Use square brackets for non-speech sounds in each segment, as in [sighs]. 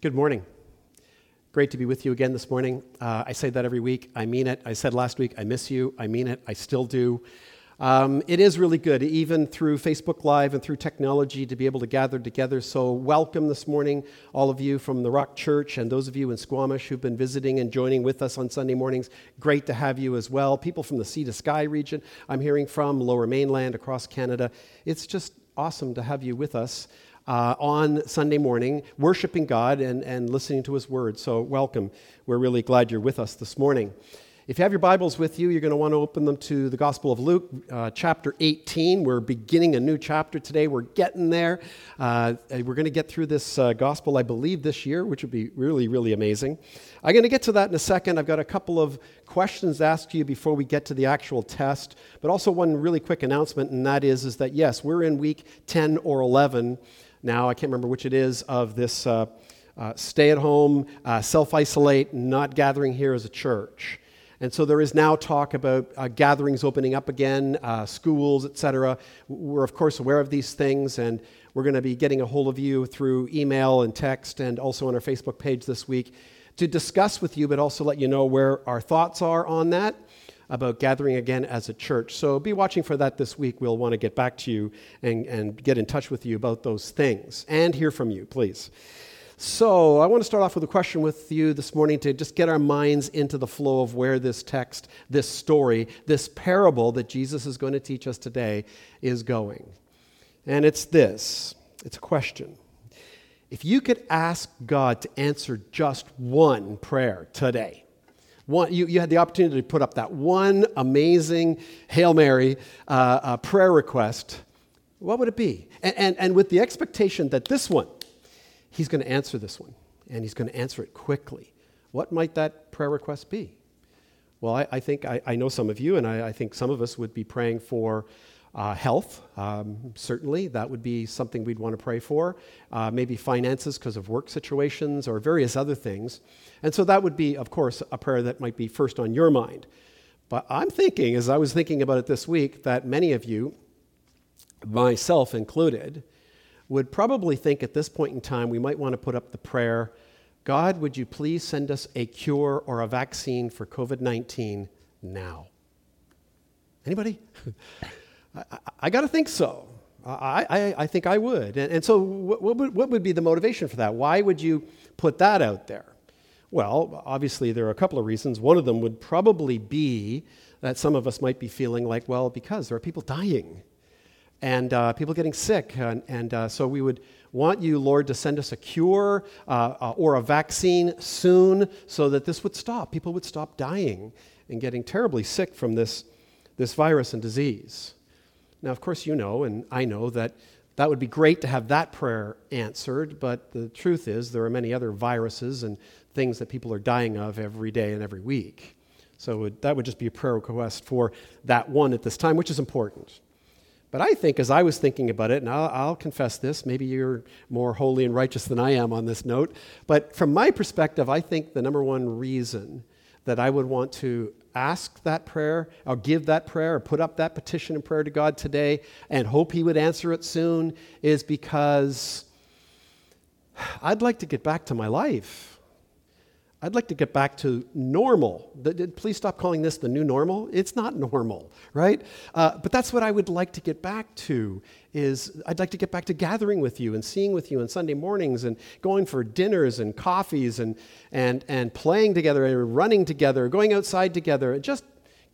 Good morning. Great to be with you again this morning. Uh, I say that every week. I mean it. I said last week, I miss you. I mean it. I still do. Um, it is really good, even through Facebook Live and through technology, to be able to gather together. So, welcome this morning, all of you from the Rock Church and those of you in Squamish who've been visiting and joining with us on Sunday mornings. Great to have you as well. People from the Sea to Sky region, I'm hearing from, Lower Mainland, across Canada. It's just awesome to have you with us. Uh, on Sunday morning, worshiping God and, and listening to His Word. So, welcome. We're really glad you're with us this morning. If you have your Bibles with you, you're going to want to open them to the Gospel of Luke, uh, chapter 18. We're beginning a new chapter today. We're getting there. Uh, we're going to get through this uh, Gospel, I believe, this year, which would be really, really amazing. I'm going to get to that in a second. I've got a couple of questions to ask you before we get to the actual test, but also one really quick announcement, and that is, is that yes, we're in week 10 or 11 now. I can't remember which it is of this uh, uh, stay at home, uh, self isolate, not gathering here as a church. And so there is now talk about uh, gatherings opening up again, uh, schools, etc. We're, of course, aware of these things, and we're going to be getting a hold of you through email and text and also on our Facebook page this week to discuss with you, but also let you know where our thoughts are on that about gathering again as a church. So be watching for that this week. We'll want to get back to you and, and get in touch with you about those things and hear from you, please. So, I want to start off with a question with you this morning to just get our minds into the flow of where this text, this story, this parable that Jesus is going to teach us today is going. And it's this it's a question. If you could ask God to answer just one prayer today, one, you, you had the opportunity to put up that one amazing Hail Mary uh, uh, prayer request, what would it be? And, and, and with the expectation that this one, He's going to answer this one, and He's going to answer it quickly. What might that prayer request be? Well, I, I think I, I, know some of you, and I, I, think some of us would be praying for uh, health. Um, certainly, that would be something we'd want to pray for. Uh, maybe finances because of work situations or various other things. And so that would be, of course, a prayer that might be first on your mind. But I'm thinking, as I was thinking about it this week, that many of you, myself included, would probably think at this point in time we might want to put up the prayer God, would you please send us a cure or a vaccine for COVID 19 now? Anybody? [laughs] I, I, got to think so. I, I, I, think I would. And, and so, what, what, would, what would be the motivation for that? Why would you put that out there? Well, obviously, there are a couple of reasons. One of them would probably be that some of us might be feeling like, well, because there are people dying and uh, people getting sick. And, and uh, so we would want you, Lord, to send us a cure uh, uh, or a vaccine soon so that this would stop. People would stop dying and getting terribly sick from this, this virus and disease. Now, of course, you know, and I know that that would be great to have that prayer answered, but the truth is there are many other viruses and things that people are dying of every day and every week. So that would just be a prayer request for that one at this time, which is important. But I think, as I was thinking about it, and I'll, I'll, confess this, maybe you're more holy and righteous than I am on this note, but from my perspective, I think the number one reason that I would want to ask that prayer, or give that prayer, or put up that petition and prayer to God today and hope He would answer it soon is because I'd like to get back to my life. I'd like to get back to normal. Please stop calling this the new normal. It's not normal, right? Uh, but that's what I would like to get back to. Is I'd like to get back to gathering with you and seeing with you on Sunday mornings and going for dinners and coffees and and and playing together and running together, going outside together, and just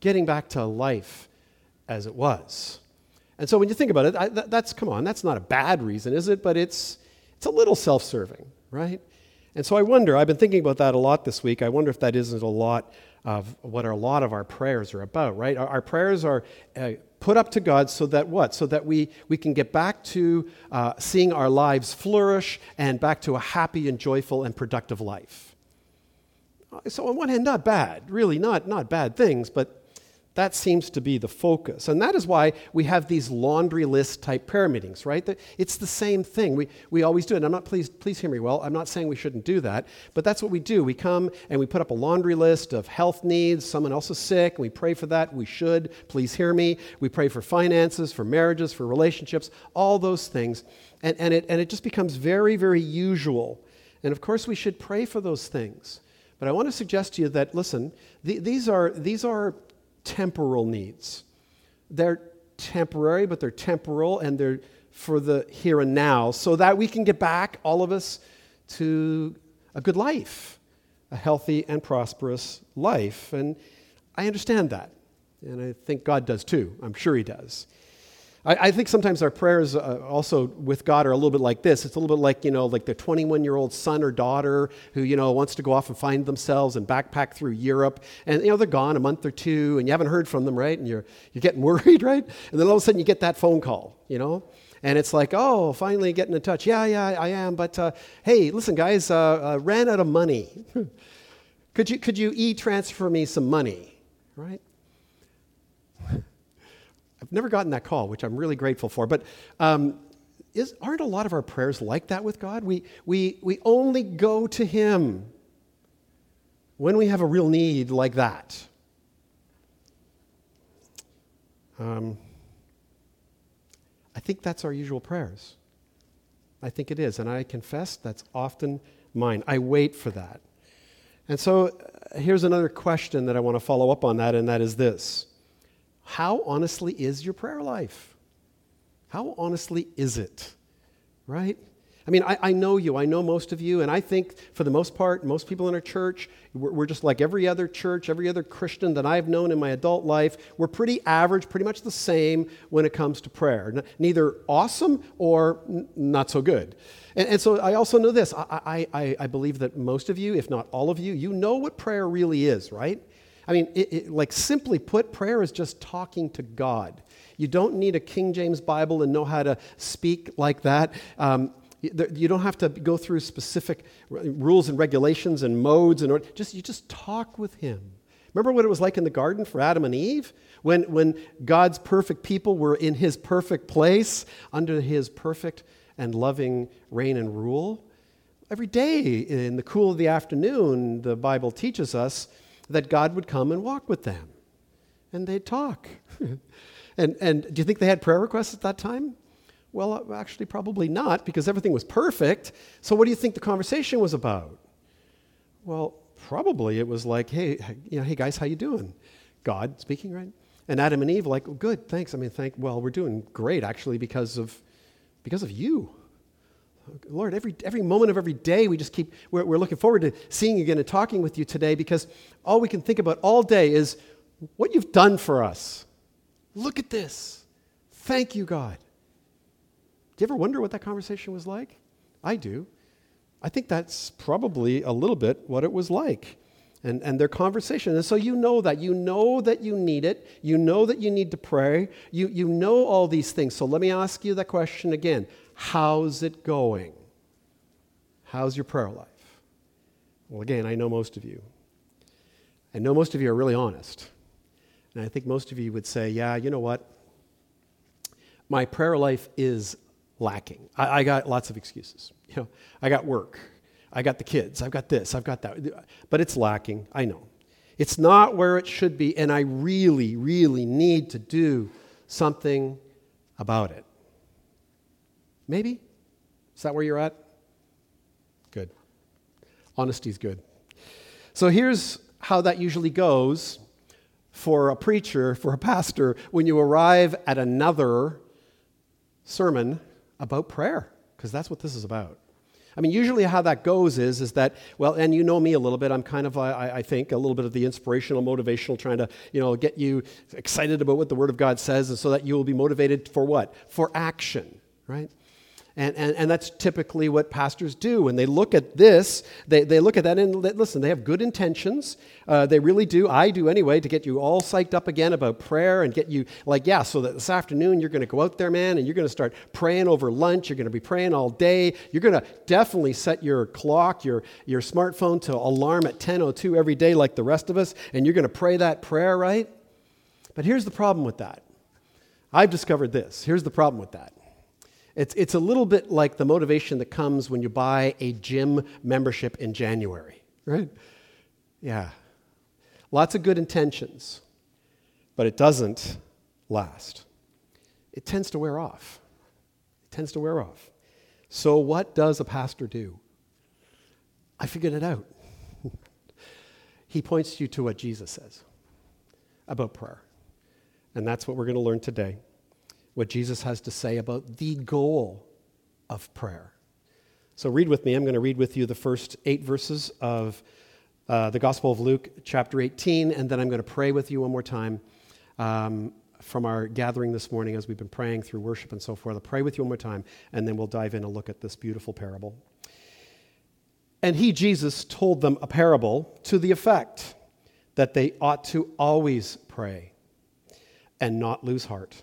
getting back to life as it was. And so when you think about it, I, that's come on, that's not a bad reason, is it? But it's it's a little self-serving, right? And so I wonder, I've been thinking about that a lot this week. I wonder if that isn't a lot of what a lot of our prayers are about, right? Our, our prayers are uh, put up to God so that what? So that we, we can get back to uh, seeing our lives flourish and back to a happy and joyful and productive life. So, on one hand, not bad, really, not, not bad things, but that seems to be the focus. And that is why we have these laundry list type prayer meetings, right? It's the same thing. We, we always do it. And I'm not, please, please hear me well. I'm not saying we shouldn't do that, but that's what we do. We come and we put up a laundry list of health needs. Someone else is sick, and we pray for that. We should. Please hear me. We pray for finances, for marriages, for relationships, all those things. And, and, it, and it just becomes very, very usual And of course, we should pray for those things. But I want to suggest to you that, listen, th- these, are, these are temporal needs. They're temporary, but they're temporal and they're for the here and now so that we can get back, all of us, to a good life, a healthy and prosperous life. And I understand that. And I think God does too. I'm sure He does. I, I think sometimes our prayers uh, also with God are a little bit like this. It's a little bit like, you know, like the 21 year old son or daughter who, you know, wants to go off and find themselves and backpack through Europe. And, you know, they're gone a month or two and you haven't heard from them, right? And you're, you're getting [laughs] worried, right? And then all of a sudden you get that phone call, you know? And it's like, oh, finally getting in touch. Yeah, yeah, I am. But uh, hey, listen, guys, uh, uh ran out of money. [laughs] could you, could you e transfer me some money? Right? Never gotten that call, which I'm really grateful for. But um, is, aren't a lot of our prayers like that with God? We, we, we only go to Him when we have a real need like that. Um, I think that's our usual prayers. I think it is. And I confess that's often mine. I wait for that. And so uh, here's another question that I want to follow up on that, and that is this How honestly is your prayer life? How honestly is it? Right? I mean, I, I, know you, I know most of you, and I think for the most part, most people in our church, we're, we're, just like every other church, every other Christian that I've known in my adult life. We're pretty average, pretty much the same when it comes to prayer. N- neither awesome or n- not so good. And, and, so I also know this I, I, I, believe that most of you, if not all of you, you know what prayer really is, right? I mean, it, it, like simply put, prayer is just talking to God. You don't need a King James Bible and know how to speak like that. Um, you don't have to go through specific rules and regulations and modes and just you just talk with him. Remember what it was like in the garden for Adam and Eve? When, when God's perfect people were in his perfect place under his perfect and loving reign and rule? Every day in the cool of the afternoon, the Bible teaches us that God would come and walk with them. And they'd talk. [laughs] and, and do you think they had prayer requests at that time? Well, uh, actually, probably not, because everything was perfect. So, what do you think the conversation was about? Well, probably it was like, hey, you know, hey guys, how you doing? God speaking, right? And Adam and Eve, like, oh, good, thanks. I mean, thank. Well, we're doing great, actually, because of because of you. Lord, every, every moment of every day, we just keep, we're, we're looking forward to seeing you again and talking with you today because all we can think about all day is what you've done for us. Look at this. Thank you, God. Do you ever wonder what that conversation was like? I do. I think that's probably a little bit what it was like and, and their conversation. And so you know that. You know that you need it. You know that you need to pray. You, you know all these things. So let me ask you that question again How's it going? How's your prayer life? Well, again, I know most of you. I know most of you are really honest. And I think most of you would say, yeah, you know what? My prayer life is lacking. I, I, got lots of excuses. [laughs] You know, I got work, I got the kids, I've got this, I've got that, but it's lacking. I know. It's not where it should be, and I really, really need to do something about it. Maybe? Is that where you're at? Good. Honesty's good. So here's how that usually goes for a preacher, for a pastor, when you arrive at another sermon about prayer, because that's what this is about. I mean, usually how that goes is, is that, well, and you know me a little bit. I'm kind of, I, I think, a little bit of the inspirational, motivational, trying to, you know, get you excited about what the Word of God says, and so that you will be motivated for what? For action, right? And, and, and that's typically what pastors do. When they look at this, they, they look at that and listen, they have good intentions. Uh, they really do. I do anyway, to get you all psyched up again about prayer and get you, like, yeah, so that this afternoon you're going to go out there, man, and you're going to start praying over lunch. You're going to be praying all day. You're going to definitely set your clock, your, your smartphone to alarm at 10.02 every day, like the rest of us, and you're going to pray that prayer, right? But here's the problem with that. I've discovered this. Here's the problem with that it's, it's a little bit like the motivation that comes when you buy a gym membership in January, right? Yeah. Lots of good intentions, but it doesn't last. It tends to wear off. It tends to wear off. So, what does a pastor do? I figured it out. [laughs] he points you to what Jesus says about prayer. And that's what we're going to learn today. What Jesus has to say about the goal of prayer. So read with me. I'm going to read with you the first eight verses of uh, the Gospel of Luke, chapter 18, and then I'm going to pray with you one more time um, from our gathering this morning as we've been praying through worship and so forth. I'll pray with you one more time, and then we'll dive in and look at this beautiful parable. And he, Jesus, told them a parable to the effect that they ought to always pray and not lose heart.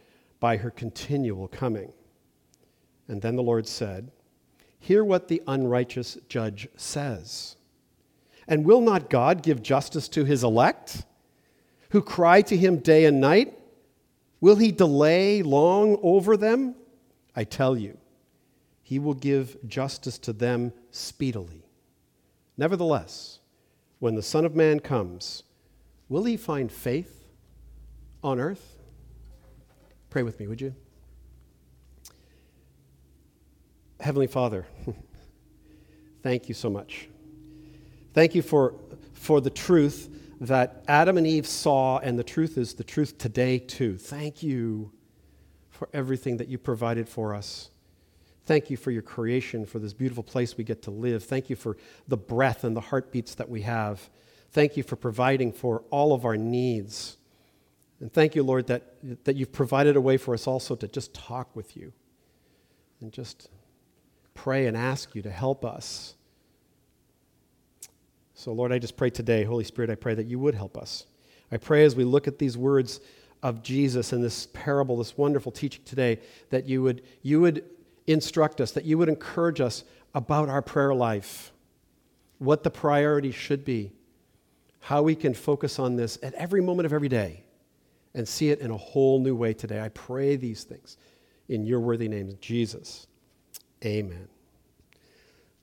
by her continual coming. And then the Lord said, Hear what the unrighteous judge says. And will not God give justice to his elect, who cry to him day and night? Will he delay long over them? I tell you, he will give justice to them speedily. Nevertheless, when the Son of Man comes, will he find faith on earth? Pray with me, would you? Heavenly Father, [laughs] thank you so much. Thank you for, for the truth that Adam and Eve saw, and the truth is the truth today, too. Thank you for everything that you provided for us. Thank you for your creation, for this beautiful place we get to live. Thank you for the breath and the heartbeats that we have. Thank you for providing for all of our needs. And thank you, Lord, that, that you've provided a way for us also to just talk with you and just pray and ask you to help us. So, Lord, I just pray today, Holy Spirit, I pray that you would help us. I pray as we look at these words of Jesus and this parable, this wonderful teaching today, that you would, you would instruct us, that you would encourage us about our prayer life, what the priority should be, how we can focus on this at every moment of every day and see it in a whole new way today. I pray these things in your worthy name, Jesus. Amen.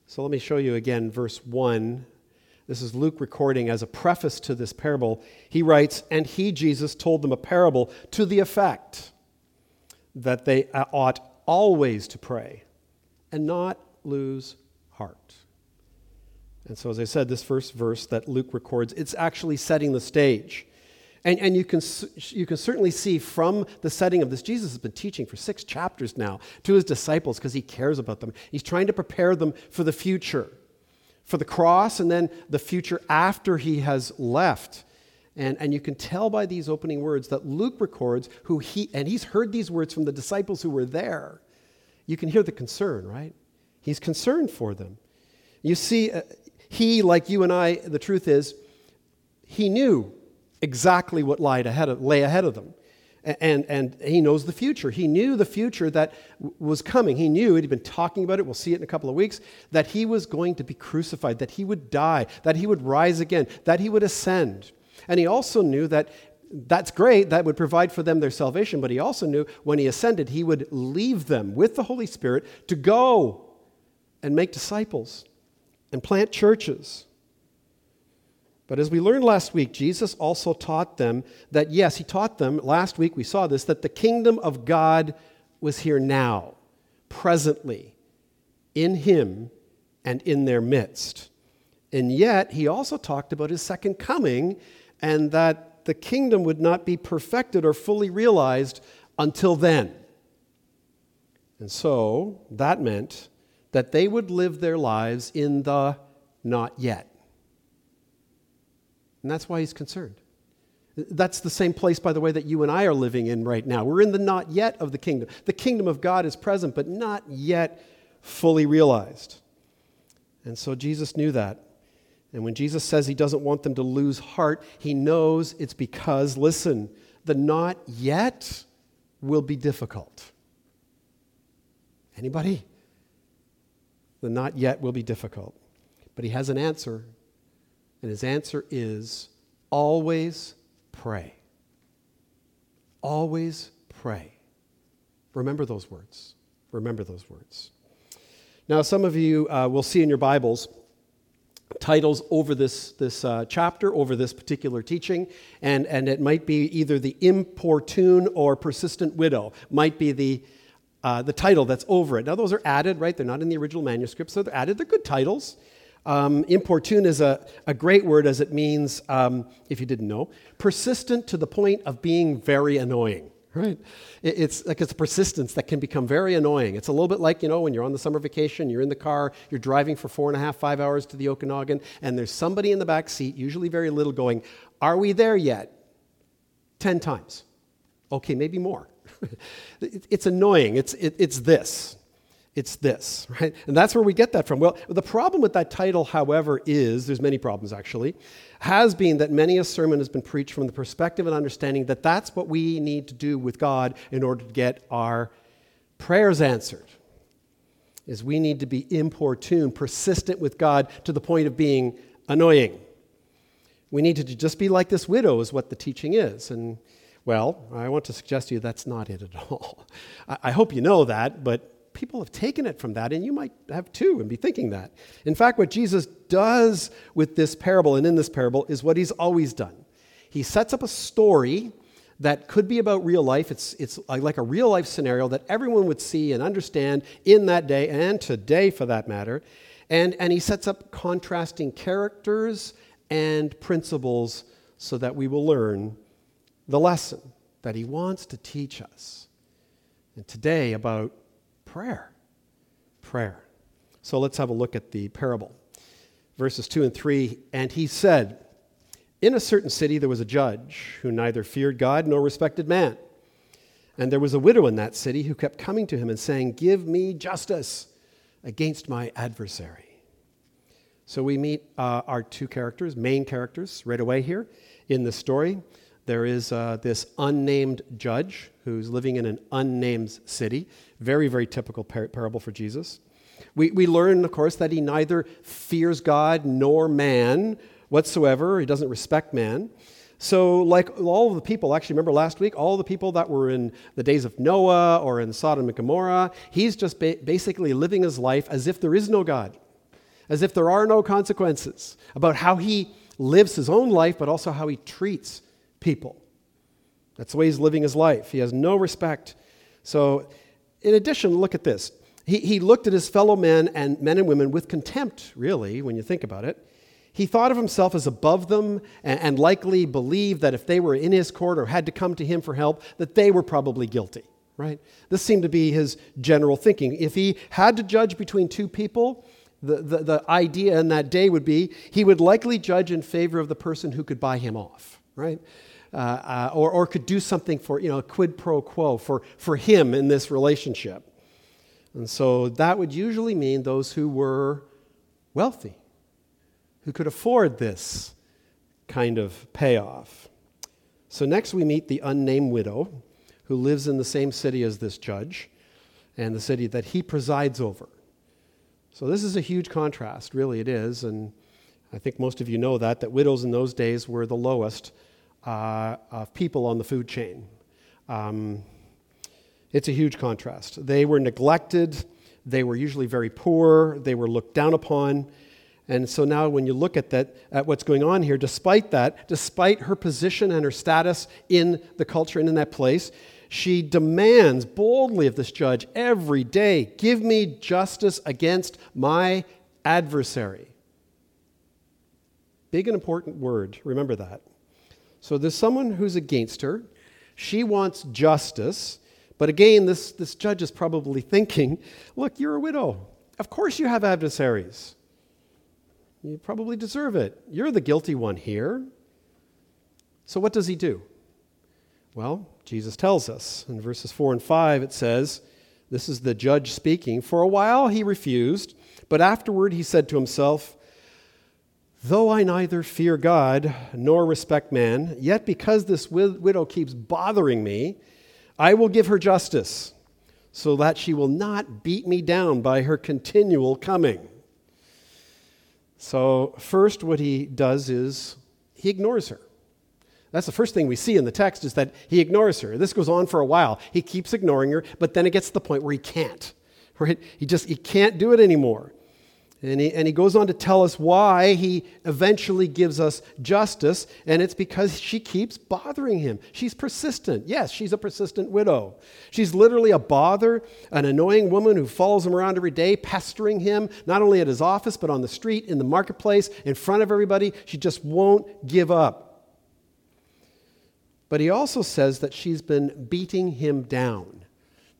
So let me show you again verse 1. This is Luke recording as a preface to this parable. He writes, And he, Jesus, told them a parable to the effect that they ought always to pray and not lose heart. And so, as I said, this first verse that Luke records, it's actually setting the stage. And, and you, can, you can certainly see from the setting of this, Jesus has been teaching for six chapters now to his disciples because he cares about them. He's trying to prepare them for the future, for the cross, and then the future after he has left. And, and you can tell by these opening words that Luke records who he, and he's heard these words from the disciples who were there. You can hear the concern, right? He's concerned for them. You see, uh, he, like you and I, the truth is, he knew exactly what lied ahead of, lay ahead of them. And, and he knows the future. He knew the future that was coming. He knew, he'd been talking about it, we'll see it in a couple of weeks, that he was going to be crucified, that he would die, that he would rise again, that he would ascend. And he also knew that that's great, that would provide for them their salvation, but he also knew when he ascended, he would leave them with the Holy Spirit to go and make disciples and plant churches but as we learned last week, Jesus also taught them that, yes, he taught them, last week we saw this, that the kingdom of God was here now, presently, in him and in their midst. And yet, he also talked about his second coming and that the kingdom would not be perfected or fully realized until then. And so, that meant that they would live their lives in the not yet. And that's why he's concerned. That's the same place, by the way, that you and I are living in right now. We're in the not yet of the kingdom. The kingdom of God is present, but not yet fully realized. And so Jesus knew that. And when Jesus says he doesn't want them to lose heart, he knows it's because, listen, the not yet will be difficult. Anybody? The not yet will be difficult. But he has an answer And his answer is always pray. Always pray. Remember those words. Remember those words. Now, some of you uh, will see in your Bibles titles over this, this uh, chapter, over this particular teaching, and, and it might be either the importune or persistent widow, might be the, uh, the title that's over it. Now, those are added, right? They're not in the original manuscript, so they're added. They're good titles. Um, importune is a, a great word as it means, um, if you didn't know, persistent to the point of being very annoying right? It's like it's a persistence that can become very annoying. It's a little bit like, you know, when you're on the summer vacation, you're in the car, you're driving for four and a half, five hours to the Okanagan, and there's somebody in the back seat, usually very little, going, Are we there yet? Ten times. Okay, maybe more. [laughs] it's annoying. It's, it, it's this. It's this, [laughs] right? And that's where we get that from. Well, the problem with that title, however, is there's many problems actually, has been that many a sermon has been preached from the perspective and understanding that that's what we need to do with God in order to get our prayers answered. Is we need to be importune, persistent with God to the point of being annoying. We need to just be like this widow, is what the teaching is. And well, I want to suggest to you that's not it at [laughs] all. I hope you know that, but people have taken it from that, and you might have too and be thinking that. In fact, what Jesus does with this parable and in this parable is what he's always done. He sets up a story that could be about real life. It's, it's like a real life scenario that everyone would see and understand in that day and today for that matter. And, and he sets up contrasting characters and principles so that we will learn the lesson that he wants to teach us. And today, about prayer. Prayer. So let's have a look at the parable. Verses 2 and 3 And he said, In a certain city there was a judge who neither feared God nor respected man. And there was a widow in that city who kept coming to him and saying, Give me justice against my adversary. So we meet uh, our two characters, main characters, right away here in the story. There is uh, this unnamed judge who's living in an unnamed city. Very, very typical par- parable for Jesus. We, we learn, of course, that he neither fears God nor man whatsoever. He doesn't respect man. So, like all the people, actually, remember last week, all the people that were in the days of Noah or in Sodom and Gomorrah, he's just ba- basically living his life as if there is no God, as if there are no consequences, about how he lives his own life, but also how he treats people. That's the way he's living his life. He has no respect. So, in addition, look at this. He, he looked at his fellow men and men and women with contempt, really, when you think about it. He thought of himself as above them and, and likely believed that if they were in his court or had to come to him for help, that they were probably guilty, right? This seemed to be his general thinking. If he had to judge between two people, the, the, the idea in that day would be he would likely judge in favor of the person who could buy him off, right? Uh, uh, or, or could do something for, you know, quid pro quo for, for him in this relationship. And so that would usually mean those who were wealthy, who could afford this kind of payoff. So next we meet the unnamed widow who lives in the same city as this judge and the city that he presides over. So this is a huge contrast, really it is, and I think most of you know that that widows in those days were the lowest uh, of people on the food chain. Um, it's a huge contrast. They were neglected, they were usually very poor, they were looked down upon. And so now, when you look at that, at what's going on here, despite that, despite her position and her status in the culture and in that place, she demands boldly of this judge every day give me justice against my adversary. Big and important word, remember that. So there's someone who's against her. She wants justice. But again, this, this judge is probably thinking, look, you're a widow. Of course you have adversaries. You probably deserve it. You're the guilty one here. So what does he do? Well, Jesus tells us in verses 4 and 5, it says, This is the judge speaking. For a while he refused, but afterward he said to himself, Though I neither fear God nor respect man, yet because this widow keeps bothering me, I will give her justice, so that she will not beat me down by her continual coming. So, first, what he does is he ignores her. That's the first thing we see in the text is that he ignores her. This goes on for a while. He keeps ignoring her, but then it gets to the point where he can't. Right? He just he can't do it anymore. And he, and he goes on to tell us why he eventually gives us justice, and it's because she keeps bothering him. She's persistent. Yes, she's a persistent widow. She's literally a bother, an annoying woman who follows him around every day, pestering him, not only at his office, but on the street, in the marketplace, in front of everybody. She just won't give up. But he also says that she's been beating him down.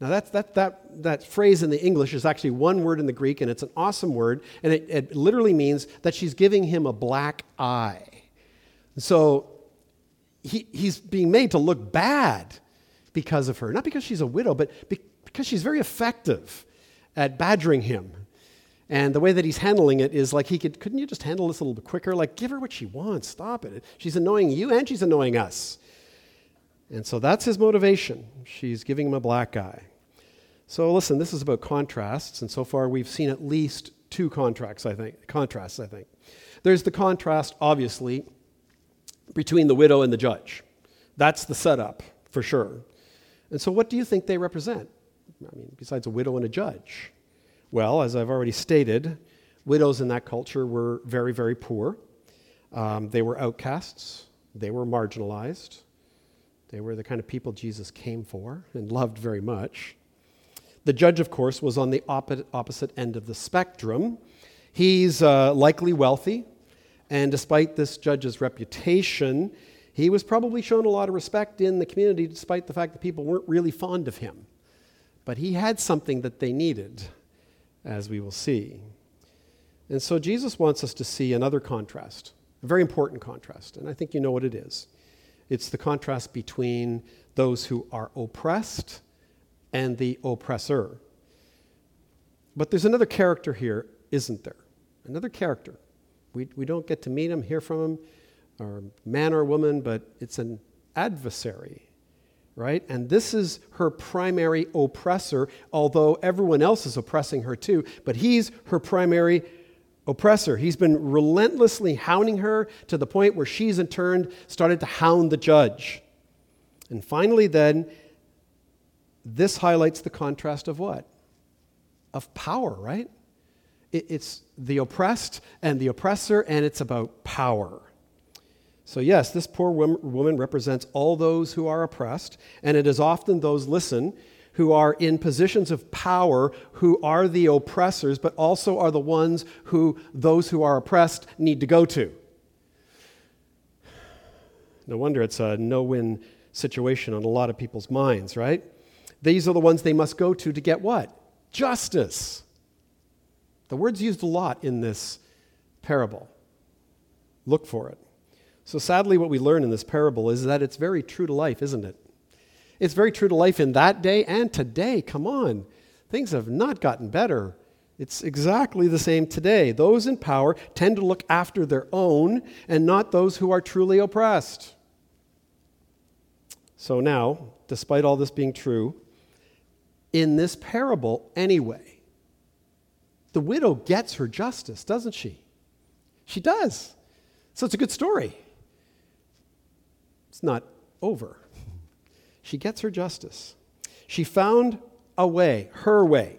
Now, that, that, that, that phrase in the English is actually one word in the Greek, and it's an awesome word, and it, it literally means that she's giving him a black eye. So he, he's being made to look bad because of her. Not because she's a widow, but because she's very effective at badgering him. And the way that he's handling it is like he could, couldn't you just handle this a little bit quicker? Like, give her what she wants. Stop it. She's annoying you and she's annoying us. And so that's his motivation. She's giving him a black eye. So listen, this is about contrasts, and so far we've seen at least two contracts, I think, contrasts, I think. There's the contrast, obviously, between the widow and the judge. That's the setup, for sure. And so what do you think they represent? I mean, besides a widow and a judge? Well, as I've already stated, widows in that culture were very, very poor. Um, they were outcasts. They were marginalized. They were the kind of people Jesus came for and loved very much. The judge, of course, was on the opposite end of the spectrum. He's uh, likely wealthy, and despite this judge's reputation, he was probably shown a lot of respect in the community despite the fact that people weren't really fond of him. But he had something that they needed, as we will see. And so Jesus wants us to see another contrast, a very important contrast, and I think you know what it is. It's the contrast between those who are oppressed and the oppressor. But there's another character here, isn't there? Another character. We, we don't get to meet him, hear from him, or man or woman, but it's an adversary, right? And this is her primary oppressor, although everyone else is oppressing her too, but he's her primary oppressor. He's been relentlessly hounding her to the point where she's in turn started to hound the judge. And finally, then, this highlights the contrast of what? Of power, right? It's the oppressed and the oppressor, and it's about power. So, yes, this poor woman represents all those who are oppressed, and it is often those, listen, who are in positions of power who are the oppressors, but also are the ones who those who are oppressed need to go to. No wonder it's a no win situation on a lot of people's minds, right? These are the ones they must go to to get what? Justice. The word's used a lot in this parable. Look for it. So, sadly, what we learn in this parable is that it's very true to life, isn't it? It's very true to life in that day and today. Come on. Things have not gotten better. It's exactly the same today. Those in power tend to look after their own and not those who are truly oppressed. So now, despite all this being true, in this parable anyway, the widow gets her justice, doesn't she? She does. So it's a good story. It's not over. She gets her justice. She found a way, her way.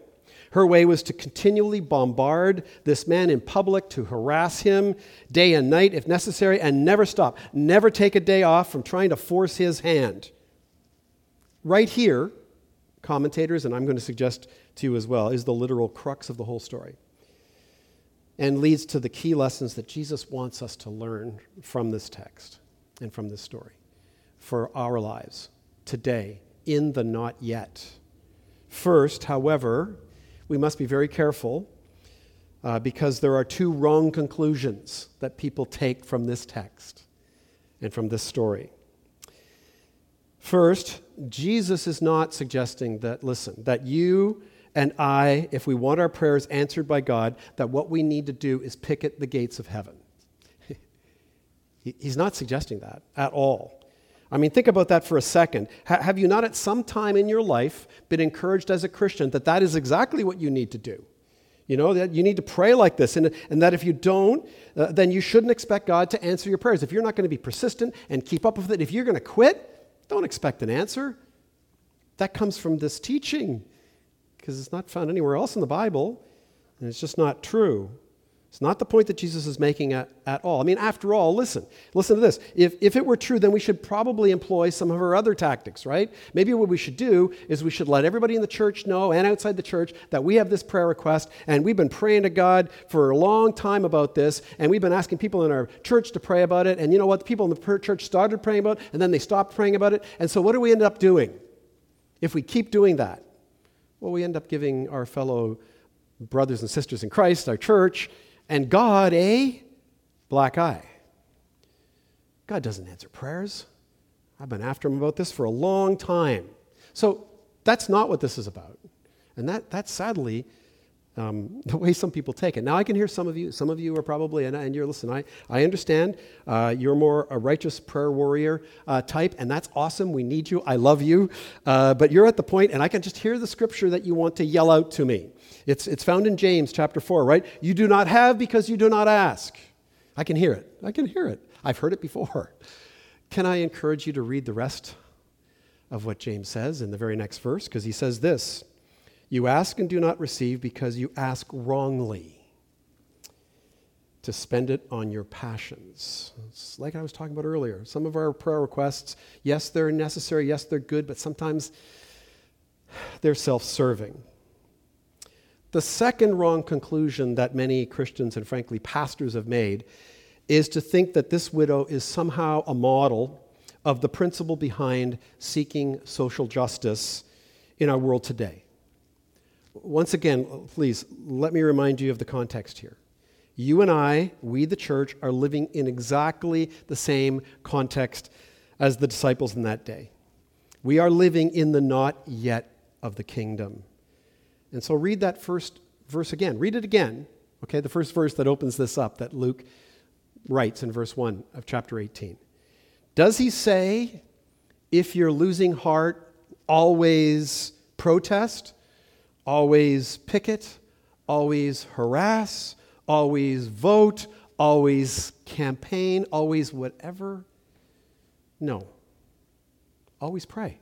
Her way was to continually bombard this man in public, to harass him day and night if necessary, and never stop. Never take a day off from trying to force his hand. Right here, commentators, and I'm going to suggest to you as well, is the literal crux of the whole story and leads to the key lessons that Jesus wants us to learn from this text and from this story for our lives today in the not yet. First, however, we must be very careful uh, because there are two wrong conclusions that people take from this text and from this story. First, Jesus is not suggesting that, listen, that you and I, if we want our prayers answered by God, that what we need to do is picket the gates of heaven. [laughs] He's not suggesting that at all. I mean, think about that for a second. Ha- have you not at some time in your life been encouraged as a Christian that that is exactly what you need to do? You know, that you need to pray like this, and, and that if you don't, uh, then you shouldn't expect God to answer your prayers. If you're not going to be persistent and keep up with it, if you're going to quit, don't expect an answer. That comes from this teaching because it's not found anywhere else in the Bible, and it's just not true. It's not the point that Jesus is making at, at all. I mean, after all, listen, listen to this. If, if it were true, then we should probably employ some of our other tactics, right? Maybe what we should do is we should let everybody in the church know and outside the church that we have this prayer request, and we've been praying to God for a long time about this, and we've been asking people in our church to pray about it. And you know what? The people in the church started praying about it, and then they stopped praying about it. And so, what do we end up doing if we keep doing that? Well, we end up giving our fellow brothers and sisters in Christ, our church, and God a black eye. God doesn't answer prayers. I've been after him about this for a long time. So that's not what this is about. And that, that's sadly um, [laughs] the way some people take it. Now, I can hear some of you, some of you are probably, and, and you're, listen, I, I understand uh, you're more a righteous prayer warrior uh, type, and that's awesome. We need you. I love you. Uh, but you're at the point, and I can just hear the scripture that you want to yell out to me. It's, it's found in James chapter 4, right? You do not have because you do not ask. I can hear it. I can hear it. I've heard it before. Can I encourage you to read the rest of what James says in the very next verse? Because he says this You ask and do not receive because you ask wrongly to spend it on your passions. It's like I was talking about earlier. Some of our prayer requests, yes, they're necessary, yes, they're good, but sometimes they're self serving. The second wrong conclusion that many Christians and frankly pastors have made is to think that this widow is somehow a model of the principle behind seeking social justice in our world today. Once again, please let me remind you of the context here. You and I, we the church, are living in exactly the same context as the disciples in that day. We are living in the not yet of the kingdom. And so read that first verse again. Read it again. Okay, the first verse that opens this up that Luke writes in verse 1 of chapter 18. Does he say, if you're losing heart, always protest, always picket, always harass, always vote, always campaign, always whatever? No. Always pray.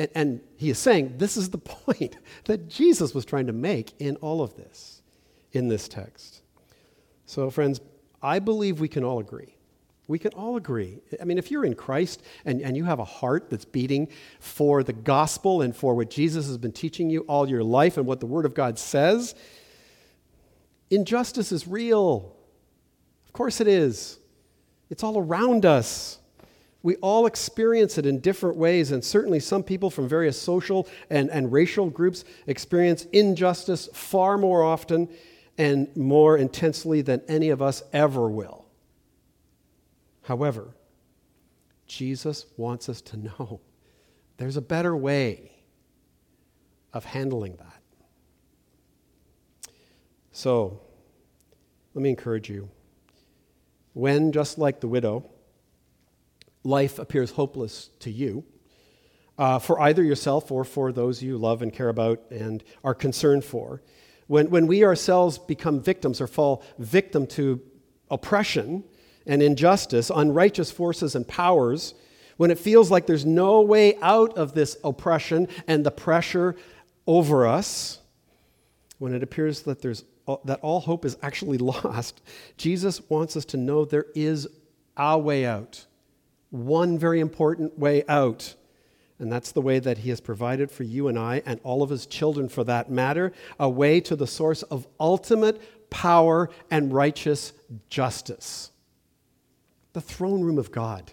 And, and he is saying this is the [laughs] point that Jesus was trying to make in all of this, in this text. So, friends, I believe we can all agree. We can all agree. I mean, if you're in Christ and, and you have a heart that's beating for the gospel and for what Jesus has been teaching you all your life and what the Word of God says, injustice is real. Of course it is. It's all around us. We all experience it in different ways, and certainly some people from various social and, and racial groups experience injustice far more often and more intensely than any of us ever will. However, Jesus wants us to know [laughs] there's a better way of handling that. So, let me encourage you. When, just like the widow, life appears hopeless to you, uh, for either yourself or for those you love and care about and are concerned for, when, when we ourselves become victims or fall victim to oppression and injustice, unrighteous forces and powers, when it feels like there's no way out of this oppression and the pressure over us, when it appears that, there's, that all hope is actually [laughs] lost, Jesus wants us to know there is a way out one very important way out. And that's the way that He has provided for you and I, and all of His children for that matter, a way to the source of ultimate power and righteous justice the throne room of God.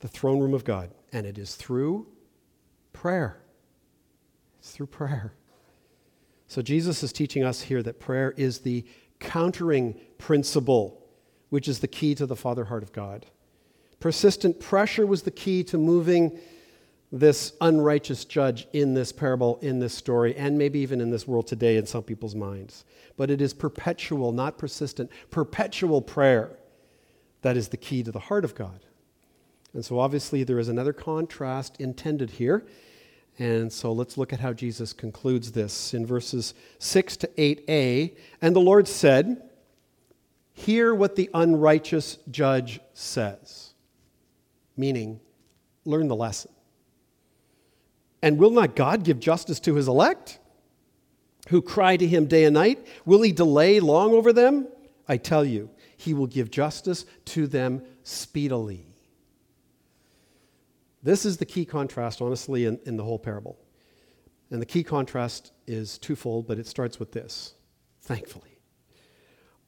The throne room of God. And it is through prayer. It's through prayer. So Jesus is teaching us here that prayer is the countering principle which is the key to the father heart of God. Persistent pressure was the key to moving this unrighteous judge in this parable, in this story, and maybe even in this world today in some people's minds. But it is perpetual, not persistent, perpetual prayer that is the key to the heart of God. And so obviously there is another contrast intended here. And so let's look at how Jesus concludes this in verses 6 to 8a. And the Lord said, Hear what the unrighteous judge says. Meaning, learn the lesson. And will not God give justice to his elect, who cry to him day and night? Will he delay long over them? I tell you, he will give justice to them speedily. This is the key contrast, honestly, in, in the whole parable. And the key contrast is twofold, but it starts with this thankfully.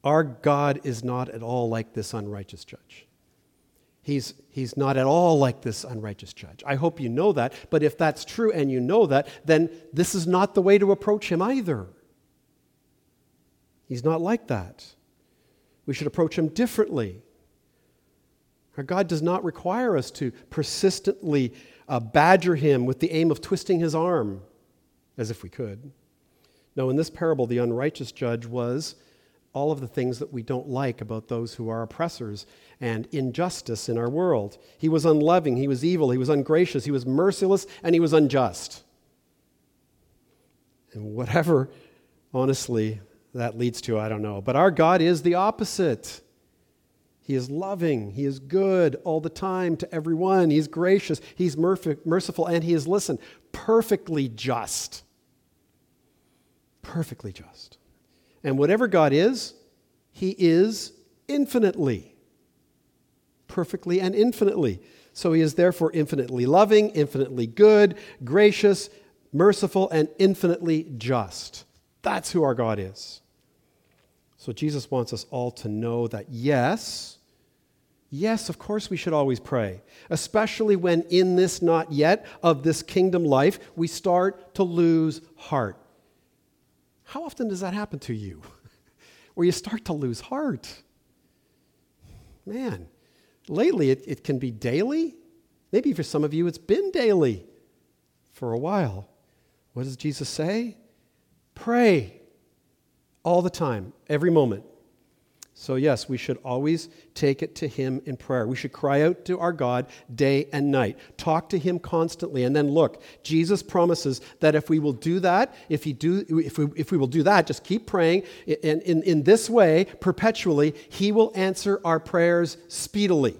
Our God is not at all like this unrighteous judge. He's, he's not at all like this unrighteous judge. I hope you know that. But if that's true and you know that, then this is not the way to approach him either. He's not like that. We should approach him differently. Our God does not require us to persistently uh, badger him with the aim of twisting his arm, as if we could. No, in this parable, the unrighteous judge was all of the things that we don't like about those who are oppressors and injustice in our world. He was unloving, he was evil, he was ungracious, he was merciless, and he was unjust. And whatever, honestly, that leads to, I don't know. But our God is the opposite. He is loving. He is good all the time to everyone. He's gracious. He's merciful. And he is, listen, perfectly just. Perfectly just. And whatever God is, He is infinitely, perfectly and infinitely. So He is therefore infinitely loving, infinitely good, gracious, merciful, and infinitely just. That's who our God is. So Jesus wants us all to know that yes, yes, of course we should always pray, especially when in this not yet of this kingdom life we start to lose heart. How often does that happen to you? [laughs] Where you start to lose heart? Man, lately it, it can be daily. Maybe for some of you it's been daily for a while. What does Jesus say? Pray all the time, every moment. So, yes, we should always take it to Him in prayer. We should cry out to our God day and night. Talk to Him constantly. And then look, Jesus promises that if we will do that, if, he do, if, we, if we will do that, just keep praying in, in, in this way perpetually, He will answer our prayers speedily.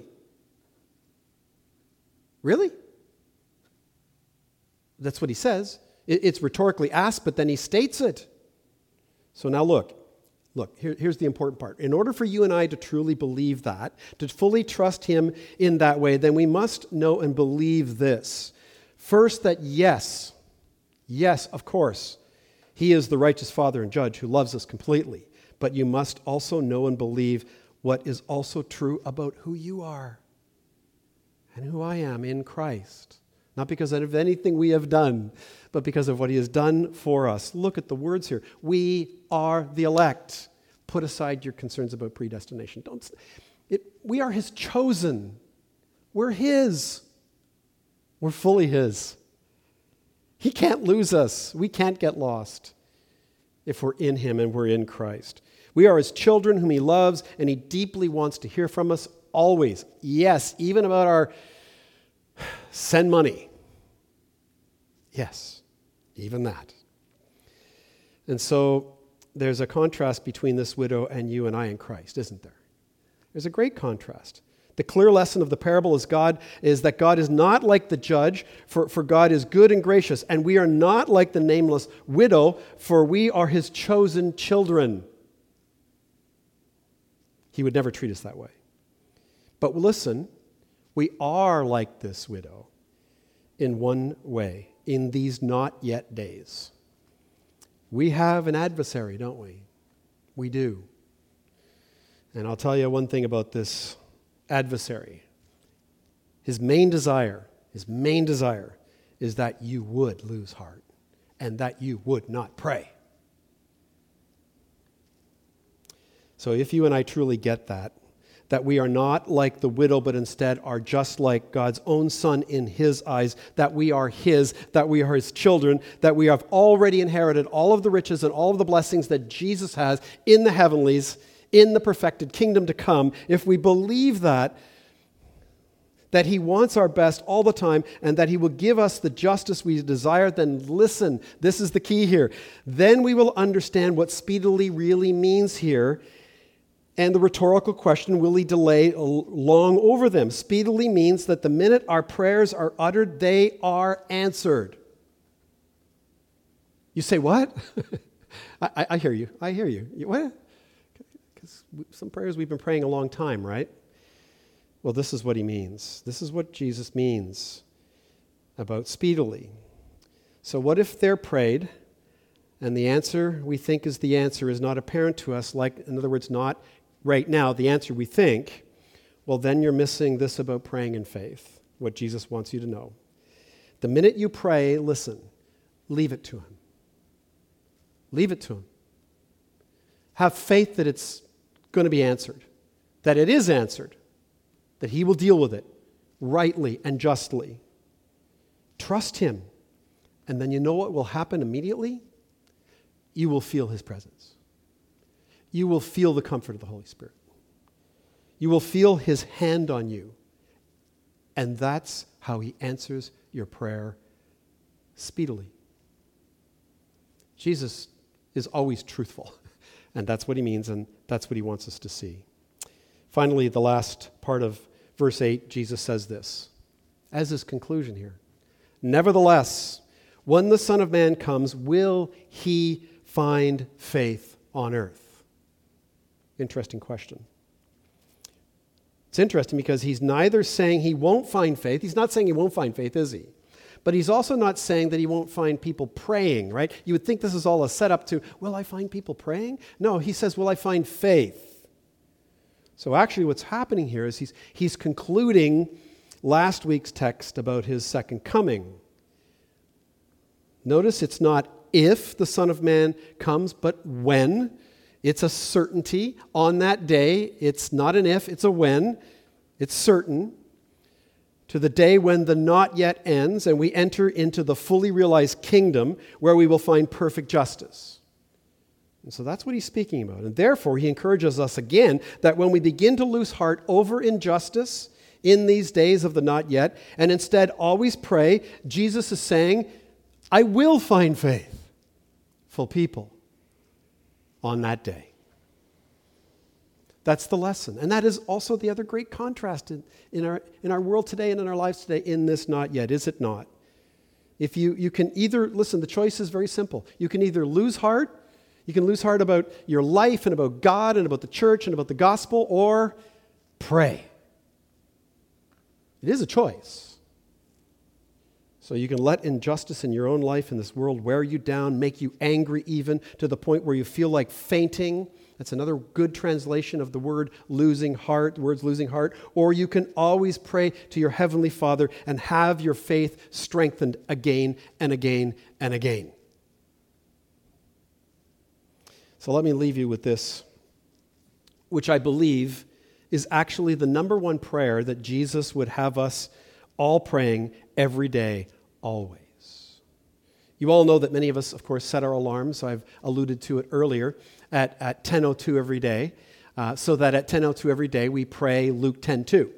Really? That's what He says. It's rhetorically asked, but then He states it. So now look. Look, here, here's the important part. In order for you and I to truly believe that, to fully trust Him in that way, then we must know and believe this. First, that yes, yes, of course, He is the righteous Father and Judge who loves us completely. But you must also know and believe what is also true about who you are and who I am in Christ. Not because of anything we have done, but because of what he has done for us. Look at the words here. We are the elect. Put aside your concerns about predestination. Don't, it, we are his chosen. We're his. We're fully his. He can't lose us. We can't get lost if we're in him and we're in Christ. We are his children whom he loves, and he deeply wants to hear from us always. Yes, even about our [sighs] send money. Yes even that. And so there's a contrast between this widow and you and I in Christ, isn't there? There's a great contrast. The clear lesson of the parable is God is that God is not like the judge, for, for God is good and gracious, and we are not like the nameless widow, for we are his chosen children. He would never treat us that way. But listen, we are like this widow in one way in these not yet days. We have an adversary, don't we? We do. And I'll tell you one thing about this adversary. His main desire, his main desire is that you would lose heart and that you would not pray. So if you and I truly get that, that we are not like the widow, but instead are just like God's own Son in His eyes, that we are His, that we are His children, that we have already inherited all of the riches and all of the blessings that Jesus has in the heavenlies, in the perfected kingdom to come. If we believe that, that He wants our best all the time, and that He will give us the justice we desire, then listen. This is the key here. Then we will understand what speedily really means here. And the rhetorical question, will He delay long over them? Speedily means that the minute our prayers are uttered, they are answered. You say, What? [laughs] I, I, hear you. I hear you. What? Because some prayers we've been praying a long time, right? Well, this is what he means. This is what Jesus means about speedily. So, what if they're prayed and the answer we think is the answer is not apparent to us, like, in other words, not right now, the answer we think? Well, then you're missing this about praying in faith, what Jesus wants you to know. The minute you pray, listen, leave it to Him. Leave it to Him. Have faith that it's going to be answered, that it is answered that He will deal with it rightly and justly. Trust Him. And then you know what will happen immediately? You will feel His presence. You will feel the comfort of the Holy Spirit. You will feel His hand on you. And that's how He answers your prayer speedily. Jesus is always truthful. [laughs] And that's what he means, and that's what he wants us to see. Finally, the last part of verse 8, Jesus says this as his conclusion here Nevertheless, when the Son of Man comes, will he find faith on earth? Interesting question. It's interesting because he's neither saying he won't find faith, he's not saying he won't find faith, is he? But he's also not saying that he won't find people praying, right? You would think this is all a setup to, will I find people praying? No, he says, will I find faith? So, actually, what's happening here is he's, he's concluding last week's text about his second coming. Notice it's not if the Son of Man comes, but when. It's a certainty on that day. It's not an if, it's a when. It's certain. To the day when the not yet ends and we enter into the fully realized kingdom where we will find perfect justice. And so that's what he's speaking about. And therefore, he encourages us again that when we begin to lose heart over injustice in these days of the not yet, and instead always pray, Jesus is saying, I will find faithful people on that day. That's the lesson. And that is also the other great contrast in, in, our, in our world today and in our lives today in this not yet, is it not? If you, you can either, listen, the choice is very simple. You can either lose heart you can lose heart about your life and about God and about the church and about the gospel, or pray. It is a choice. So you can let injustice in your own life in this world wear you down, make you angry even to the point where you feel like fainting. That's another good translation of the word losing heart, the words losing heart. Or you can always pray to your heavenly Father and have your faith strengthened again and again and again. So let me leave you with this, which I believe is actually the number one prayer that Jesus would have us all praying every day, always. You all know that many of us, of course, set our alarms. I've alluded to it earlier at, at 10.02 every day, uh, so that at 10.02 every day we pray Luke 10.2,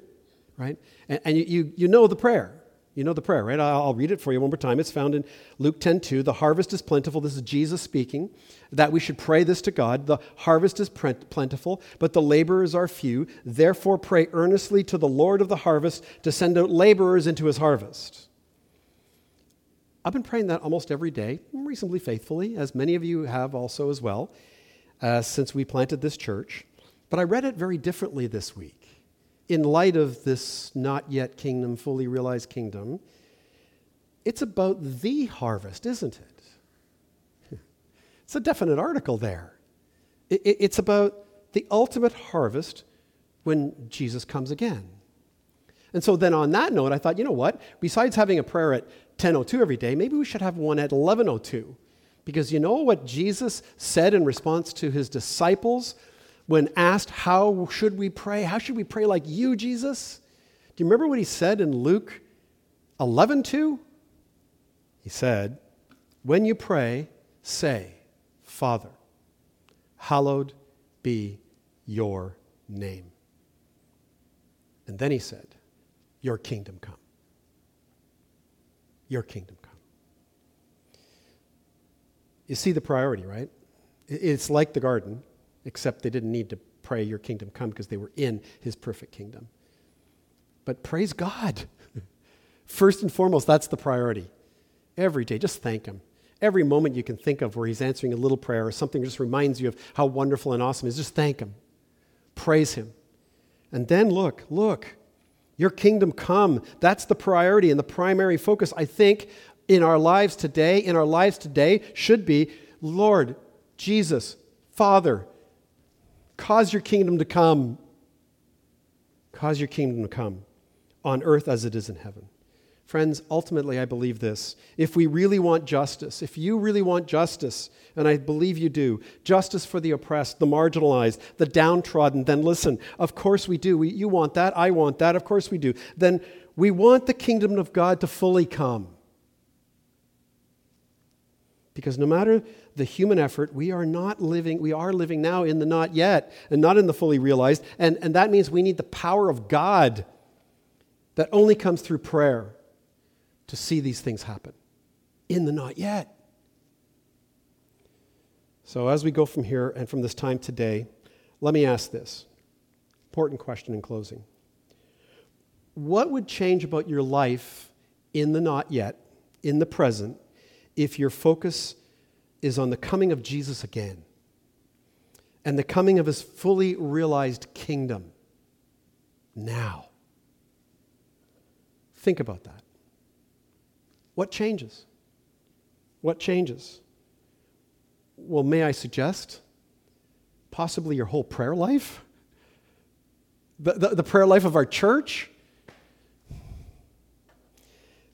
right? And, and you, you, you know the prayer. You know the prayer, right? I'll read it for you one more time. It's found in Luke 10.2. The harvest is plentiful. This is Jesus speaking. That we should pray this to God. The harvest is plentiful, but the laborers are few. Therefore, pray earnestly to the Lord of the harvest to send out laborers into his harvest. I've been praying that almost every day, reasonably faithfully, as many of you have also as well, uh, since we planted this church. But I read it very differently this week in light of this not yet kingdom, fully realized kingdom, it's about the harvest, isn't it? [laughs] It's a definite article there. It's about the ultimate harvest when Jesus comes again. And so then on that note, I thought, you know what? Besides having a prayer at 10:02 every day, maybe we should have one at 11:02. Because you know what Jesus said in response to his disciples when asked, How should we pray? How should we pray like you, Jesus? Do you remember what he said in Luke 11 2? He said, When you pray, say, Father, hallowed be your name. And then he said, Your kingdom come. Your kingdom come. You see the priority, right? It's like the garden, except they didn't need to pray, Your kingdom come, because they were in His perfect kingdom. But praise God. [laughs] First and foremost, that's the priority. Every day, just thank Him. Every moment you can think of where He's answering a little prayer or something just reminds you of how wonderful and awesome He is, just thank Him. Praise Him. And then look, look, your kingdom come. That's the priority and the primary focus, I think, in our lives today, in our lives today, should be Lord, Jesus, Father, cause your kingdom to come. Cause your kingdom to come on earth as it is in heaven. Friends, ultimately, I believe this. If we really want justice, if you really want justice, and I believe you do, justice for the oppressed, the marginalized, the downtrodden, then listen, of course we do. We, you want that, I want that, of course we do. Then we want the kingdom of God to fully come. Because no matter the human effort, we are not living, we are living now in the not yet and not in the fully realized. And, and that means we need the power of God that only comes through prayer to see these things happen in the not yet. So, as we go from here and from this time today, let me ask this important question in closing. What would change about your life in the not yet, in the present, if your focus is on the coming of Jesus again and the coming of his fully realized kingdom now? Think about that. What changes? What changes? Well, may I suggest possibly your whole prayer life? The, the, the, prayer life of our church?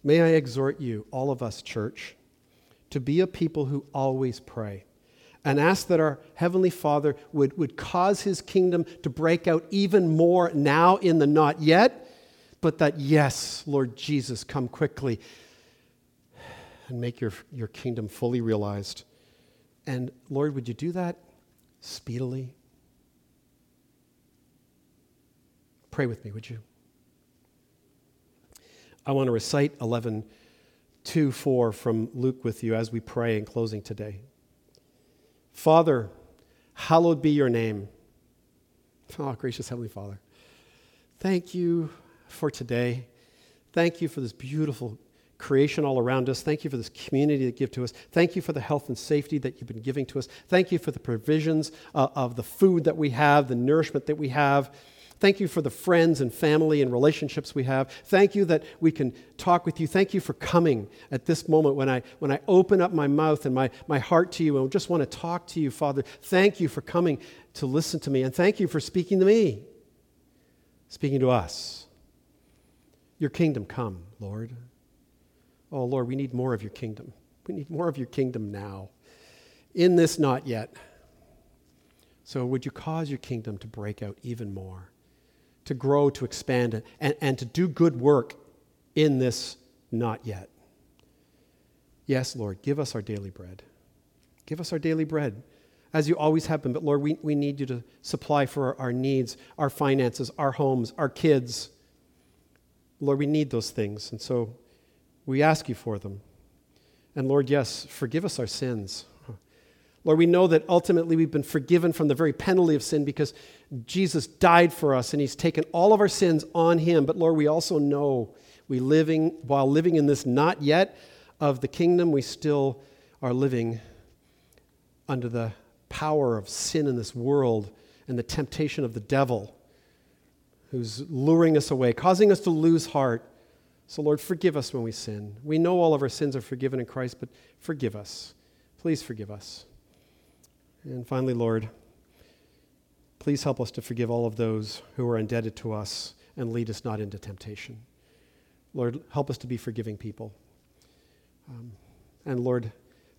May I exhort you, all of us, church, to be a people who always pray and ask that our Heavenly Father would, would cause His kingdom to break out even more now in the not yet, but that, yes, Lord Jesus, come quickly and make your, your kingdom fully realized. And Lord, would you do that speedily? Pray with me, would you? I want to recite 11, 2, 4 from Luke with you as we pray in closing today. Father, hallowed be your name. Oh, gracious Heavenly Father, thank you for today. Thank you for this beautiful creation all around us. Thank you for this community that you give to us. Thank you for the health and safety that you've been giving to us. Thank you for the provisions uh, of the food that we have, the nourishment that we have. Thank you for the friends and family and relationships we have. Thank you that we can talk with you. Thank you for coming at this moment when I, when I open up my mouth and my, my heart to you and just want to talk to you, Father. Thank you for coming to listen to me. And thank you for speaking to me, speaking to us. Your kingdom come, Lord. Oh, Lord, we need more of your kingdom. We need more of your kingdom now. In this, not yet. So, would you cause your kingdom to break out even more, to grow, to expand, and, and to do good work in this, not yet? Yes, Lord, give us our daily bread. Give us our daily bread, as you always have been. But, Lord, we, we need you to supply for our, our needs, our finances, our homes, our kids. Lord, we need those things. And so, we ask you for them. And Lord, yes, forgive us our sins. Lord, we know that ultimately we've been forgiven from the very penalty of sin because Jesus died for us and he's taken all of our sins on him. But Lord, we also know we living while living in this not yet of the kingdom, we still are living under the power of sin in this world and the temptation of the devil who's luring us away, causing us to lose heart so, Lord, forgive us when we sin. We know all of our sins are forgiven in Christ, but forgive us. Please forgive us. And finally, Lord, please help us to forgive all of those who are indebted to us and lead us not into temptation. Lord, help us to be forgiving people. Um, and Lord,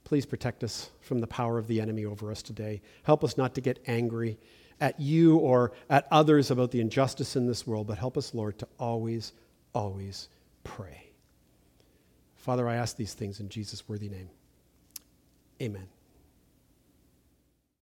please protect us from the power of the enemy over us today. Help us not to get angry at you or at others about the injustice in this world, but help us, Lord, to always, always pray. Father, I ask these things in Jesus' worthy name. Amen.